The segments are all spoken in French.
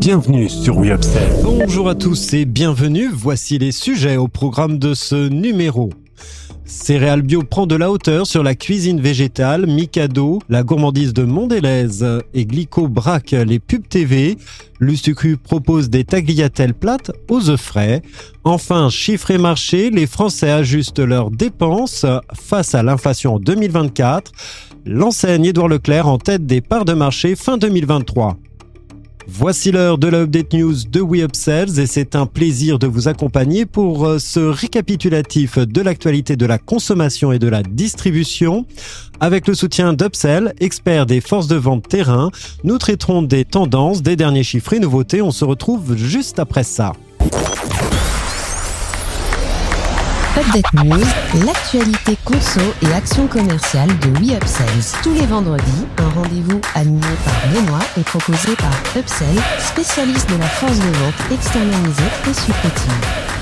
Bienvenue sur WeUpsell. Bonjour à tous et bienvenue. Voici les sujets au programme de ce numéro. Céréales bio prend de la hauteur sur la cuisine végétale, Mikado, la gourmandise de Mondelez et Glico braque les pubs TV. Lustucru propose des tagliatelles plates aux œufs frais. Enfin, chiffre et marché, les Français ajustent leurs dépenses face à l'inflation 2024. L'enseigne Édouard Leclerc en tête des parts de marché fin 2023. Voici l'heure de l'Update News de WeUpsells et c'est un plaisir de vous accompagner pour euh, ce récapitulatif de l'actualité de la consommation et de la distribution. Avec le soutien d'Upsell, expert des forces de vente terrain, nous traiterons des tendances, des derniers chiffres et nouveautés. On se retrouve juste après ça. Update News, l'actualité conso et action commerciale de WeUpsells. Tous les vendredis, un rendez-vous animé par Benoît et proposé par Upsell, spécialiste de la force de vente externalisée et supplétive.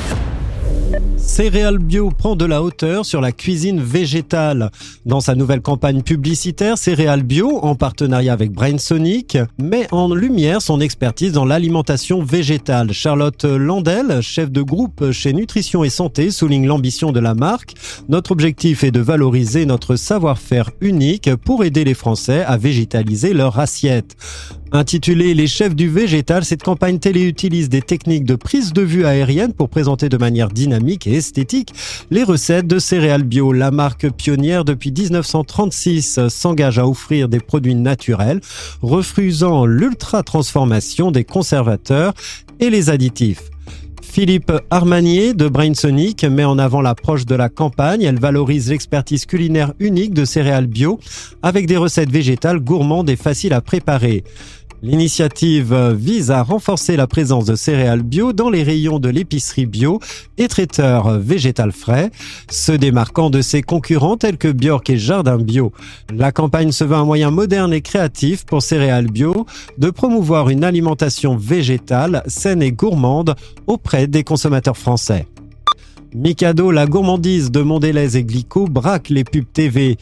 Céréales Bio prend de la hauteur sur la cuisine végétale. Dans sa nouvelle campagne publicitaire, Céréales Bio, en partenariat avec Brainsonic, met en lumière son expertise dans l'alimentation végétale. Charlotte Landel, chef de groupe chez Nutrition et Santé, souligne l'ambition de la marque. Notre objectif est de valoriser notre savoir-faire unique pour aider les Français à végétaliser leur assiette. Intitulée Les chefs du végétal, cette campagne télé utilise des techniques de prise de vue aérienne pour présenter de manière dynamique et esthétique les recettes de céréales bio. La marque pionnière depuis 1936 s'engage à offrir des produits naturels, refusant l'ultra-transformation des conservateurs et les additifs. Philippe Armanier de Brainsonic met en avant l'approche de la campagne. Elle valorise l'expertise culinaire unique de céréales bio avec des recettes végétales gourmandes et faciles à préparer. L'initiative vise à renforcer la présence de céréales bio dans les rayons de l'épicerie bio et traiteurs végétal frais, se démarquant de ses concurrents tels que Björk et Jardin Bio. La campagne se veut un moyen moderne et créatif pour céréales bio de promouvoir une alimentation végétale saine et gourmande auprès des consommateurs français. Mikado, la gourmandise de Mondelez et Glico, braque les pubs TV.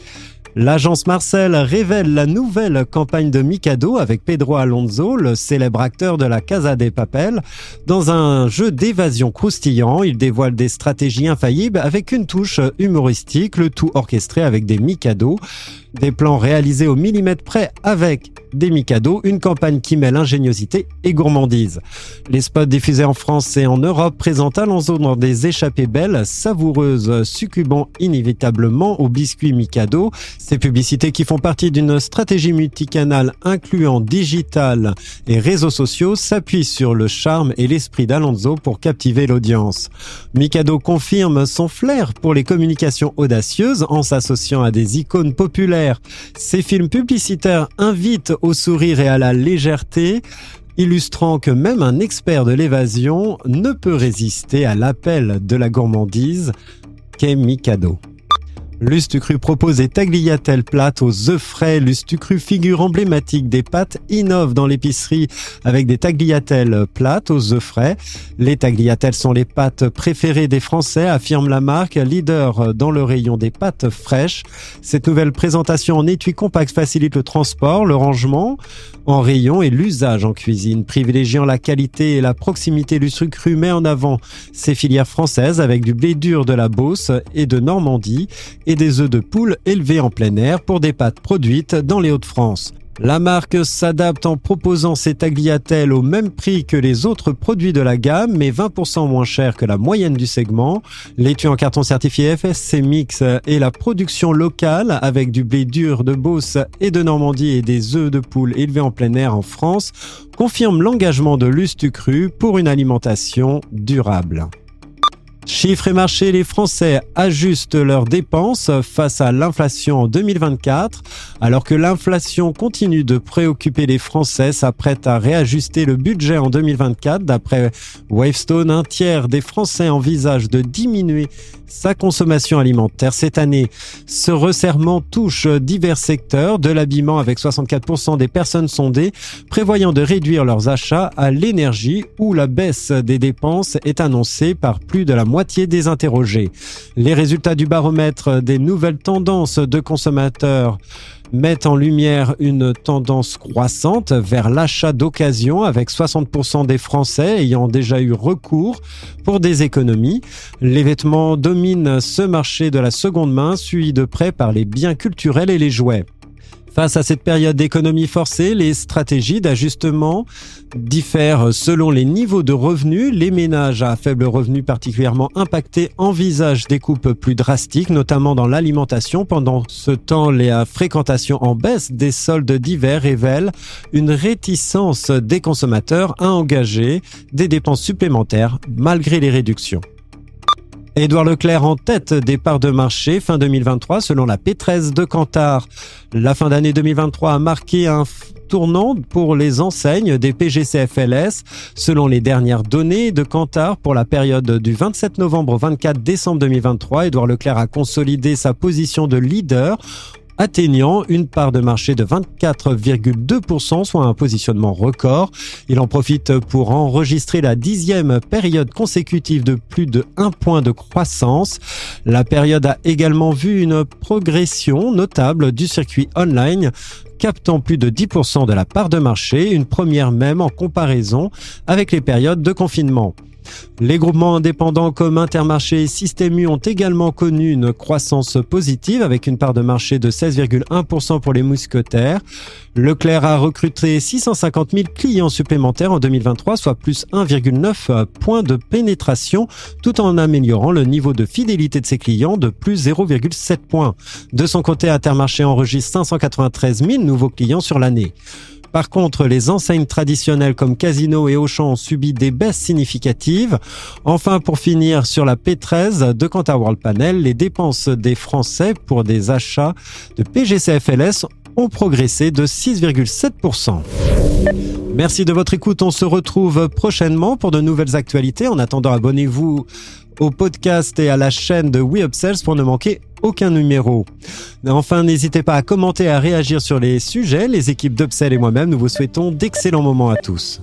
L'agence Marcel révèle la nouvelle campagne de Mikado avec Pedro Alonso, le célèbre acteur de la Casa des Papel. Dans un jeu d'évasion croustillant, il dévoile des stratégies infaillibles avec une touche humoristique, le tout orchestré avec des Mikado. Des plans réalisés au millimètre près avec des Mikado, une campagne qui mêle ingéniosité et gourmandise. Les spots diffusés en France et en Europe présentent Alonso dans des échappées belles, savoureuses, succumbant inévitablement aux biscuits Mikado. Ces publicités qui font partie d'une stratégie multicanale incluant digital et réseaux sociaux s'appuient sur le charme et l'esprit d'Alonso pour captiver l'audience. Mikado confirme son flair pour les communications audacieuses en s'associant à des icônes populaires ces films publicitaires invitent au sourire et à la légèreté, illustrant que même un expert de l'évasion ne peut résister à l'appel de la gourmandise qu'est Mikado. Lustucru propose des tagliatelles plates aux œufs frais. Lustucru, figure emblématique des pâtes, innove dans l'épicerie avec des tagliatelles plates aux œufs frais. Les tagliatelles sont les pâtes préférées des Français, affirme la marque, leader dans le rayon des pâtes fraîches. Cette nouvelle présentation en étui compact facilite le transport, le rangement en rayon et l'usage en cuisine. Privilégiant la qualité et la proximité, Lustucru met en avant ses filières françaises avec du blé dur de la Beauce et de Normandie et des œufs de poule élevés en plein air pour des pâtes produites dans les Hauts-de-France. La marque s'adapte en proposant ses tagliatelles au même prix que les autres produits de la gamme, mais 20% moins cher que la moyenne du segment. L'étui en carton certifié FSC Mix et la production locale avec du blé dur de Beauce et de Normandie et des œufs de poule élevés en plein air en France confirment l'engagement de Lustucru pour une alimentation durable. Chiffres et marchés, les Français ajustent leurs dépenses face à l'inflation en 2024. Alors que l'inflation continue de préoccuper les Français, s'apprête à réajuster le budget en 2024. D'après Wavestone, un tiers des Français envisagent de diminuer sa consommation alimentaire cette année. Ce resserrement touche divers secteurs de l'habillement avec 64% des personnes sondées prévoyant de réduire leurs achats à l'énergie où la baisse des dépenses est annoncée par plus de la moitié moitié des interrogés. Les résultats du baromètre des nouvelles tendances de consommateurs mettent en lumière une tendance croissante vers l'achat d'occasion avec 60% des Français ayant déjà eu recours pour des économies. Les vêtements dominent ce marché de la seconde main, suivi de près par les biens culturels et les jouets. Face à cette période d'économie forcée, les stratégies d'ajustement diffèrent selon les niveaux de revenus. Les ménages à faible revenu particulièrement impactés envisagent des coupes plus drastiques, notamment dans l'alimentation. Pendant ce temps, les fréquentations en baisse des soldes d'hiver révèlent une réticence des consommateurs à engager des dépenses supplémentaires malgré les réductions. Édouard Leclerc en tête des parts de marché fin 2023 selon la P13 de Cantar. La fin d'année 2023 a marqué un tournant pour les enseignes des PGCFLS. Selon les dernières données de Cantar pour la période du 27 novembre au 24 décembre 2023, Édouard Leclerc a consolidé sa position de leader atteignant une part de marché de 24,2%, soit un positionnement record. Il en profite pour enregistrer la dixième période consécutive de plus de 1 point de croissance. La période a également vu une progression notable du circuit online captant plus de 10% de la part de marché, une première même en comparaison avec les périodes de confinement. Les groupements indépendants comme Intermarché et Système U ont également connu une croissance positive avec une part de marché de 16,1% pour les mousquetaires. Leclerc a recruté 650 000 clients supplémentaires en 2023, soit plus 1,9 points de pénétration, tout en améliorant le niveau de fidélité de ses clients de plus 0,7 points. De son côté, Intermarché enregistre 593 000 nouveaux clients sur l'année. Par contre, les enseignes traditionnelles comme Casino et Auchan ont subi des baisses significatives. Enfin, pour finir sur la P13 de Cantar World Panel, les dépenses des Français pour des achats de PGCFLS ont progressé de 6,7%. Merci de votre écoute. On se retrouve prochainement pour de nouvelles actualités. En attendant, abonnez-vous au podcast et à la chaîne de We pour ne manquer aucun numéro. Enfin, n'hésitez pas à commenter et à réagir sur les sujets. Les équipes d'Upsell et moi-même, nous vous souhaitons d'excellents moments à tous.